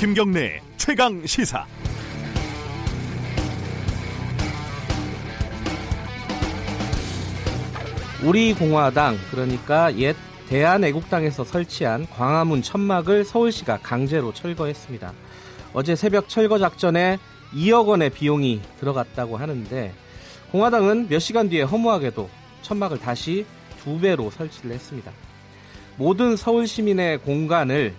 김경래 최강 시사. 우리 공화당 그러니까 옛 대한애국당에서 설치한 광화문 천막을 서울시가 강제로 철거했습니다. 어제 새벽 철거 작전에 2억 원의 비용이 들어갔다고 하는데 공화당은 몇 시간 뒤에 허무하게도 천막을 다시 두 배로 설치를 했습니다. 모든 서울 시민의 공간을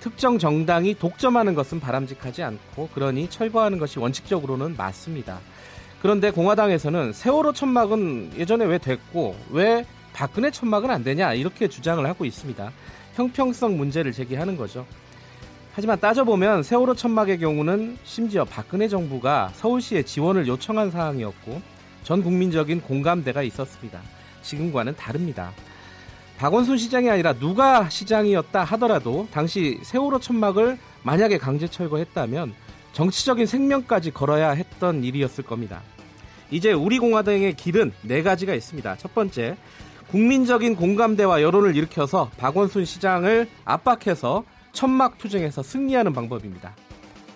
특정 정당이 독점하는 것은 바람직하지 않고 그러니 철거하는 것이 원칙적으로는 맞습니다. 그런데 공화당에서는 세월호 천막은 예전에 왜 됐고 왜 박근혜 천막은 안 되냐 이렇게 주장을 하고 있습니다. 형평성 문제를 제기하는 거죠. 하지만 따져보면 세월호 천막의 경우는 심지어 박근혜 정부가 서울시에 지원을 요청한 사항이었고 전 국민적인 공감대가 있었습니다. 지금과는 다릅니다. 박원순 시장이 아니라 누가 시장이었다 하더라도 당시 세월호 천막을 만약에 강제 철거했다면 정치적인 생명까지 걸어야 했던 일이었을 겁니다. 이제 우리 공화당의 길은 네 가지가 있습니다. 첫 번째, 국민적인 공감대와 여론을 일으켜서 박원순 시장을 압박해서 천막 투쟁에서 승리하는 방법입니다.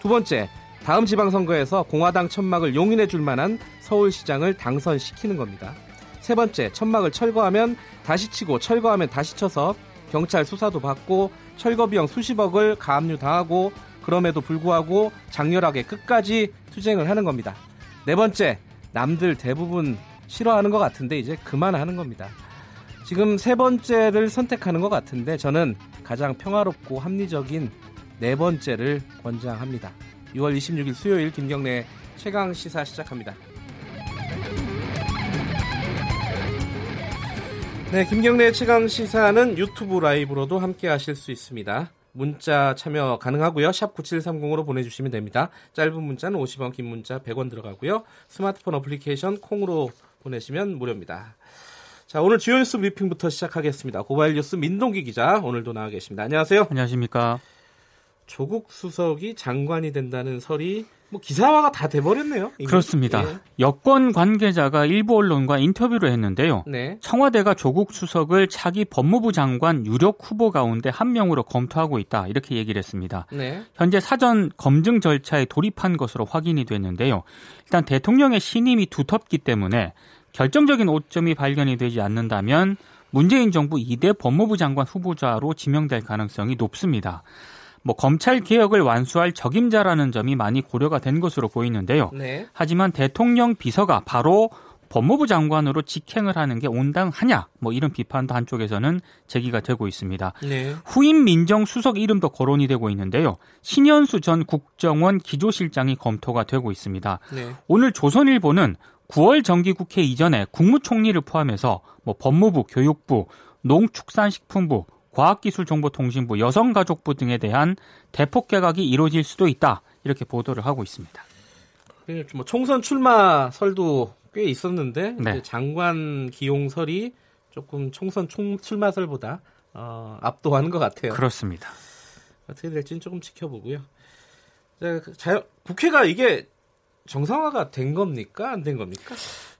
두 번째, 다음 지방선거에서 공화당 천막을 용인해 줄 만한 서울시장을 당선시키는 겁니다. 세 번째, 천막을 철거하면 다시 치고 철거하면 다시 쳐서 경찰 수사도 받고 철거 비용 수십억을 가압류 당하고 그럼에도 불구하고 장렬하게 끝까지 투쟁을 하는 겁니다. 네 번째, 남들 대부분 싫어하는 것 같은데 이제 그만하는 겁니다. 지금 세 번째를 선택하는 것 같은데 저는 가장 평화롭고 합리적인 네 번째를 권장합니다. 6월 26일 수요일 김경래 최강 시사 시작합니다. 네, 김경래 최강 시사는 유튜브 라이브로도 함께 하실 수 있습니다. 문자 참여 가능하고요. 샵 9730으로 보내주시면 됩니다. 짧은 문자는 50원, 긴 문자 100원 들어가고요. 스마트폰 어플리케이션 콩으로 보내시면 무료입니다. 자, 오늘 주요 뉴스 브리핑부터 시작하겠습니다. 고발뉴스 민동기 기자 오늘도 나와 계십니다. 안녕하세요. 안녕하십니까. 조국 수석이 장관이 된다는 설이 뭐 기사화가 다 돼버렸네요. 이미. 그렇습니다. 예. 여권 관계자가 일부 언론과 인터뷰를 했는데요. 네. 청와대가 조국 수석을 차기 법무부 장관 유력 후보 가운데 한 명으로 검토하고 있다 이렇게 얘기를 했습니다. 네. 현재 사전 검증 절차에 돌입한 것으로 확인이 됐는데요. 일단 대통령의 신임이 두텁기 때문에 결정적인 오점이 발견이 되지 않는다면 문재인 정부 2대 법무부 장관 후보자로 지명될 가능성이 높습니다. 뭐 검찰 개혁을 완수할 적임자라는 점이 많이 고려가 된 것으로 보이는데요. 네. 하지만 대통령 비서가 바로 법무부 장관으로 직행을 하는 게 온당하냐 뭐 이런 비판도 한쪽에서는 제기가 되고 있습니다. 네. 후임 민정수석 이름도 거론이 되고 있는데요. 신현수 전 국정원 기조실장이 검토가 되고 있습니다. 네. 오늘 조선일보는 9월 정기국회 이전에 국무총리를 포함해서 뭐 법무부, 교육부, 농축산식품부, 과학기술정보통신부, 여성가족부 등에 대한 대폭 개각이 이루어질 수도 있다. 이렇게 보도를 하고 있습니다. 뭐 총선 출마 설도 꽤 있었는데 네. 장관 기용설이 조금 총선 총, 출마설보다 어, 압도하는 것 같아요. 그렇습니다. 어떻게 될지는 조금 지켜보고요. 자, 국회가 이게 정상화가 된 겁니까? 안 된 겁니까?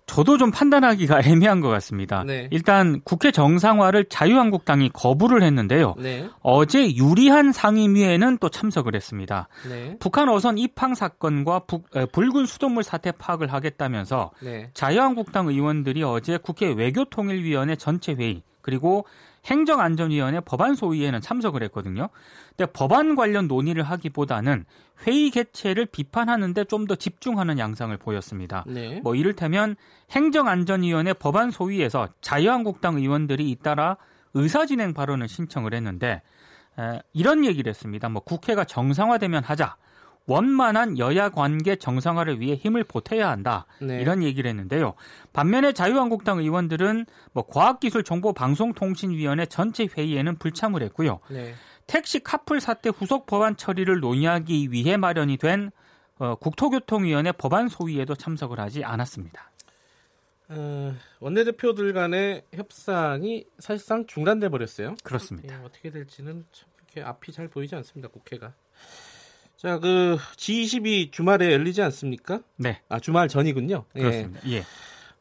저도 좀 판단하기가 애매한 것 같습니다. 네. 일단 국회 정상화를 자유한국당이 거부를 했는데요. 네. 어제 유리한 상임위에는 또 참석을 했습니다. 네. 북한 어선 입항 사건과 북, 에, 붉은 수돗물 사태 파악을 하겠다면서 네. 자유한국당 의원들이 어제 국회 외교통일위원회 전체 회의 그리고 행정안전위원회 법안 소위에는 참석을 했거든요. 근데 법안 관련 논의를 하기보다는 회의 개최를 비판하는데 좀 더 집중하는 양상을 보였습니다. 네. 뭐 이를테면 행정안전위원회 법안 소위에서 자유한국당 의원들이 잇따라 의사진행 발언을 신청을 했는데 에, 이런 얘기를 했습니다. 뭐 국회가 정상화되면 하자. 원만한 여야 관계 정상화를 위해 힘을 보태야 한다. 네. 이런 얘기를 했는데요. 반면에 자유한국당 의원들은 뭐 과학기술정보방송통신위원회 전체 회의에는 불참을 했고요. 네. 택시 카풀 사태 후속 법안 처리를 논의하기 위해 마련이 된 어, 국토교통위원회 법안 소위에도 참석을 하지 않았습니다. 어, 원내대표들 간의 협상이 사실상 중단돼 버렸어요. 그렇습니다. 예, 어떻게 될지는 참 이렇게 앞이 잘 보이지 않습니다. 국회가. 자, 그 G20이 주말에 열리지 않습니까? 네. 아, 주말 전이군요. 예. 그렇습니다. 예. 예.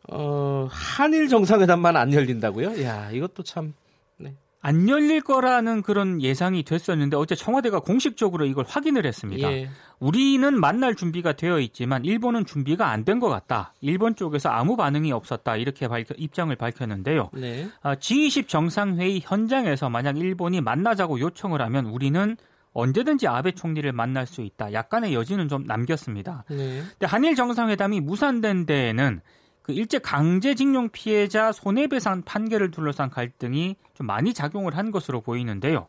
어, 한일 정상회담만 안 열린다고요? 야, 이것도 참 네. 안 열릴 거라는 그런 예상이 됐었는데 어제 청와대가 공식적으로 이걸 확인을 했습니다. 예. 우리는 만날 준비가 되어 있지만 일본은 준비가 안 된 것 같다. 일본 쪽에서 아무 반응이 없었다. 이렇게 밝혀, 입장을 밝혔는데요. 네. 아, G20 정상회의 현장에서 만약 일본이 만나자고 요청을 하면 우리는 언제든지 아베 총리를 만날 수 있다. 약간의 여지는 좀 남겼습니다. 네. 근데 한일 정상회담이 무산된 데에는 그 일제 강제징용 피해자 손해배상 판결을 둘러싼 갈등이 좀 많이 작용을 한 것으로 보이는데요.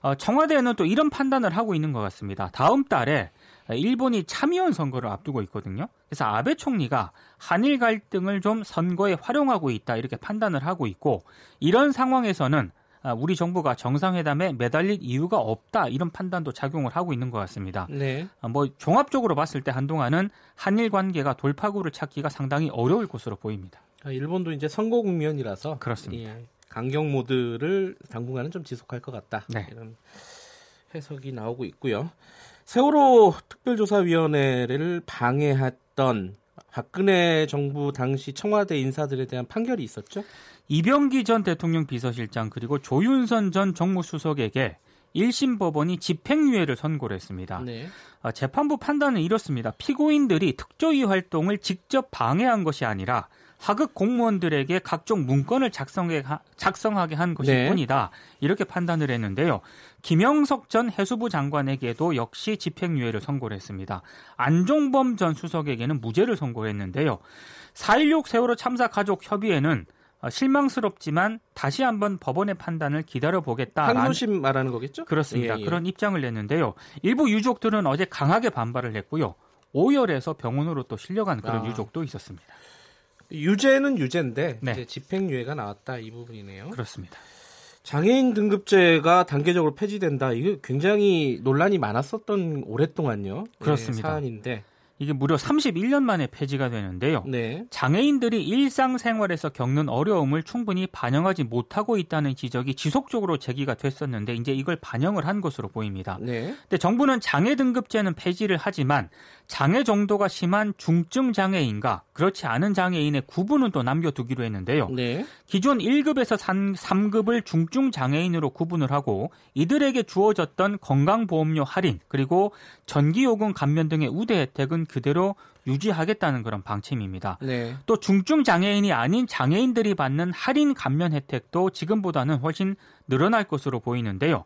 어, 청와대는 또 이런 판단을 하고 있는 것 같습니다. 다음 달에 일본이 참의원 선거를 앞두고 있거든요. 그래서 아베 총리가 한일 갈등을 좀 선거에 활용하고 있다 이렇게 판단을 하고 있고 이런 상황에서는 아, 우리 정부가 정상회담에 매달릴 이유가 없다 이런 판단도 작용을 하고 있는 것 같습니다. 네. 아, 뭐 종합적으로 봤을 때 한동안은 한일 관계가 돌파구를 찾기가 상당히 어려울 것으로 보입니다. 아, 일본도 이제 선거 국면이라서 그렇습니다. 예, 강경 모드를 당분간은 좀 지속할 것 같다. 네. 이런 해석이 나오고 있고요. 세월호 특별조사위원회를 방해했던 박근혜 정부 당시 청와대 인사들에 대한 판결이 있었죠? 이병기 전 대통령 비서실장 그리고 조윤선 전 정무수석에게 1심 법원이 집행유예를 선고를 했습니다. 네. 아, 재판부 판단은 이렇습니다. 피고인들이 특조위 활동을 직접 방해한 것이 아니라 하급 공무원들에게 각종 문건을 작성해, 작성하게 한 것일 네. 뿐이다. 이렇게 판단을 했는데요. 김영석 전 해수부 장관에게도 역시 집행유예를 선고를 했습니다. 안종범 전 수석에게는 무죄를 선고했는데요. 4.16 세월호 참사 가족 협의회는 어, 실망스럽지만 다시 한번 법원의 판단을 기다려보겠다. 항소심 말하는 거겠죠? 그렇습니다. 예, 예. 그런 입장을 냈는데요. 일부 유족들은 어제 강하게 반발을 했고요. 오열해서 병원으로 또 실려간 그런 아. 유족도 있었습니다. 유죄는 유죄인데 네. 집행유예가 나왔다 이 부분이네요. 그렇습니다. 장애인 등급제가 단계적으로 폐지된다. 이게 굉장히 논란이 많았었던 오랫동안요. 그렇습니다. 네, 사안인데 이게 무려 31년 만에 폐지가 되는데요. 네. 장애인들이 일상생활에서 겪는 어려움을 충분히 반영하지 못하고 있다는 지적이 지속적으로 제기가 됐었는데 이제 이걸 반영을 한 것으로 보입니다. 네. 근데 정부는 장애 등급제는 폐지를 하지만 장애 정도가 심한 중증 장애인과 그렇지 않은 장애인의 구분은 또 남겨두기로 했는데요. 네. 기존 1급에서 3, 급을 중증 장애인으로 구분을 하고 이들에게 주어졌던 건강보험료 할인 그리고 전기요금 감면 등의 우대 혜택은 그대로 유지하겠다는 그런 방침입니다. 네. 또 중증 장애인이 아닌 장애인들이 받는 할인 감면 혜택도 지금보다는 훨씬 늘어날 것으로 보이는데요.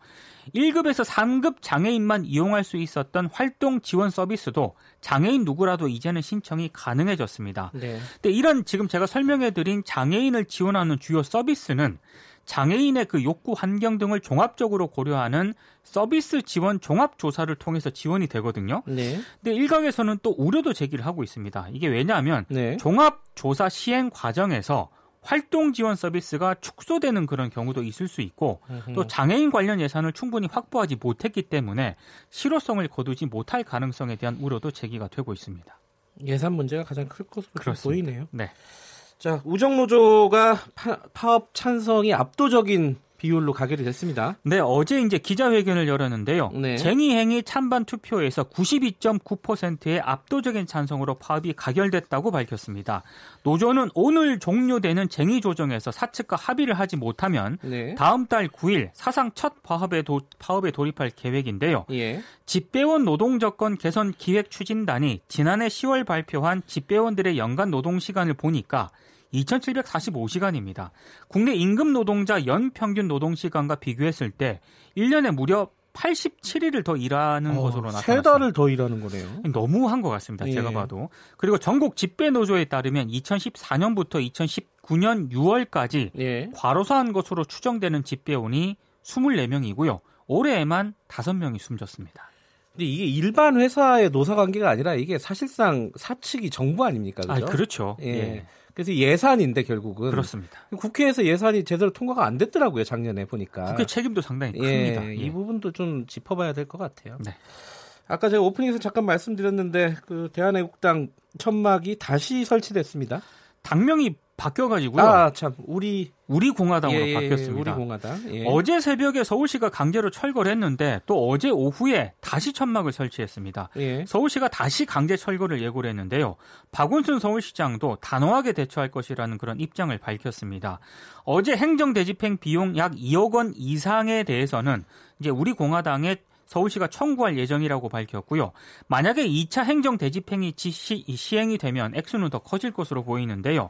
1급에서 3급 장애인만 이용할 수 있었던 활동 지원 서비스도 장애인 누구라도 이제는 신청이 가능해졌습니다. 네. 근데 이런 지금 제가 설명해 드린 장애인을 지원하는 주요 서비스는 장애인의 그 욕구 환경 등을 종합적으로 고려하는 서비스 지원 종합 조사를 통해서 지원이 되거든요. 네. 근데 일각에서는 또 우려도 제기를 하고 있습니다. 이게 왜냐하면 네. 종합 조사 시행 과정에서 활동 지원 서비스가 축소되는 그런 경우도 있을 수 있고 또 장애인 관련 예산을 충분히 확보하지 못했기 때문에 실효성을 거두지 못할 가능성에 대한 우려도 제기가 되고 있습니다. 예산 문제가 가장 클 것으로. 보이네요. 네. 자, 우정노조가 파, 파업 찬성이 압도적인 비율로 가결이 됐습니다. 네, 어제 이제 기자회견을 열었는데요. 네. 쟁의행위 찬반 투표에서 92.9%의 압도적인 찬성으로 파업이 가결됐다고 밝혔습니다. 노조는 오늘 종료되는 쟁의 조정에서 사측과 합의를 하지 못하면 네. 다음 달 9일 사상 첫 파업에, 도, 파업에 돌입할 계획인데요. 예. 집배원 노동조건 개선 기획 추진단이 지난해 10월 발표한 집배원들의 연간 노동 시간을 보니까 2,745시간입니다. 국내 임금 노동자 연 평균 노동 시간과 비교했을 때 1년에 무려 87일을 더 일하는 어, 것으로 나타났습니다. 세 달을 더 일하는 거네요. 너무한 것 같습니다. 예. 제가 봐도. 그리고 전국 집배 노조에 따르면 2014년부터 2019년 6월까지 예. 과로사한 것으로 추정되는 집배원이 24명이고요. 올해에만 5명이 숨졌습니다. 근데 이게 일반 회사의 노사 관계가 아니라 이게 사실상 사측이 정부 아닙니까? 그죠? 아, 그렇죠. 예. 예. 그래서 예산인데 결국은 그렇습니다. 국회에서 예산이 제대로 통과가 안 됐더라고요 작년에 보니까. 국회 책임도 상당히 예, 큽니다. 예. 이 부분도 좀 짚어봐야 될 것 같아요. 네. 아까 제가 오프닝에서 잠깐 말씀드렸는데 그 대한애국당 천막이 다시 설치됐습니다. 당명이 바뀌어가지고요. 아, 참, 우리. 우리 공화당으로 예, 예, 바뀌었습니다. 우리 공화당. 예. 어제 새벽에 서울시가 강제로 철거를 했는데 또 어제 오후에 다시 천막을 설치했습니다. 예. 서울시가 다시 강제 철거를 예고를 했는데요. 박원순 서울시장도 단호하게 대처할 것이라는 그런 입장을 밝혔습니다. 어제 행정대집행 비용 약 2억 원 이상에 대해서는 이제 우리 공화당의 서울시가 청구할 예정이라고 밝혔고요. 만약에 2차 행정 대집행이 시, 시행이 되면 액수는 더 커질 것으로 보이는데요.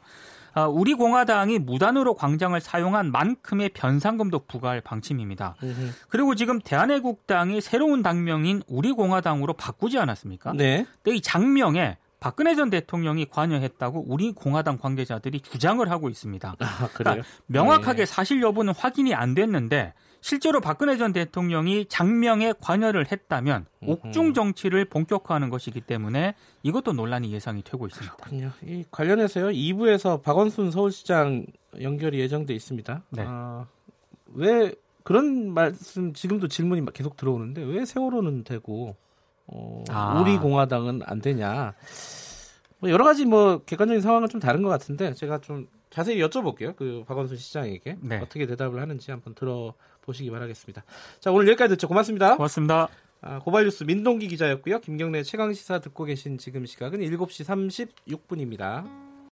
아, 우리 공화당이 무단으로 광장을 사용한 만큼의 변상금도 부과할 방침입니다. 으흠. 그리고 지금 대한애국당이 새로운 당명인 우리 공화당으로 바꾸지 않았습니까? 네. 근데 이 장명에 박근혜 전 대통령이 관여했다고 우리 공화당 관계자들이 주장을 하고 있습니다. 아, 그러니까 명확하게 네. 사실 여부는 확인이 안 됐는데 실제로 박근혜 전 대통령이 장명에 관여를 했다면 옥중 정치를 본격화하는 것이기 때문에 이것도 논란이 예상이 되고 있습니다. 그렇군요. 이 관련해서요. 2부에서 박원순 서울시장 연결이 예정돼 있습니다. 네. 아, 왜 그런 말씀 지금도 질문이 계속 들어오는데 왜 세월호는 되고 어, 아. 우리 공화당은 안 되냐? 뭐 여러 가지 뭐 객관적인 상황은 좀 다른 것 같은데 제가 좀 자세히 여쭤볼게요. 그 박원순 시장에게 네. 어떻게 대답을 하는지 한번 들어 보시기 바라겠습니다. 자 오늘 여기까지 듣죠. 고맙습니다. 고맙습니다. 아, 고발뉴스 민동기 기자였고요. 김경래 최강 시사 듣고 계신 지금 시각은 7시 36분입니다.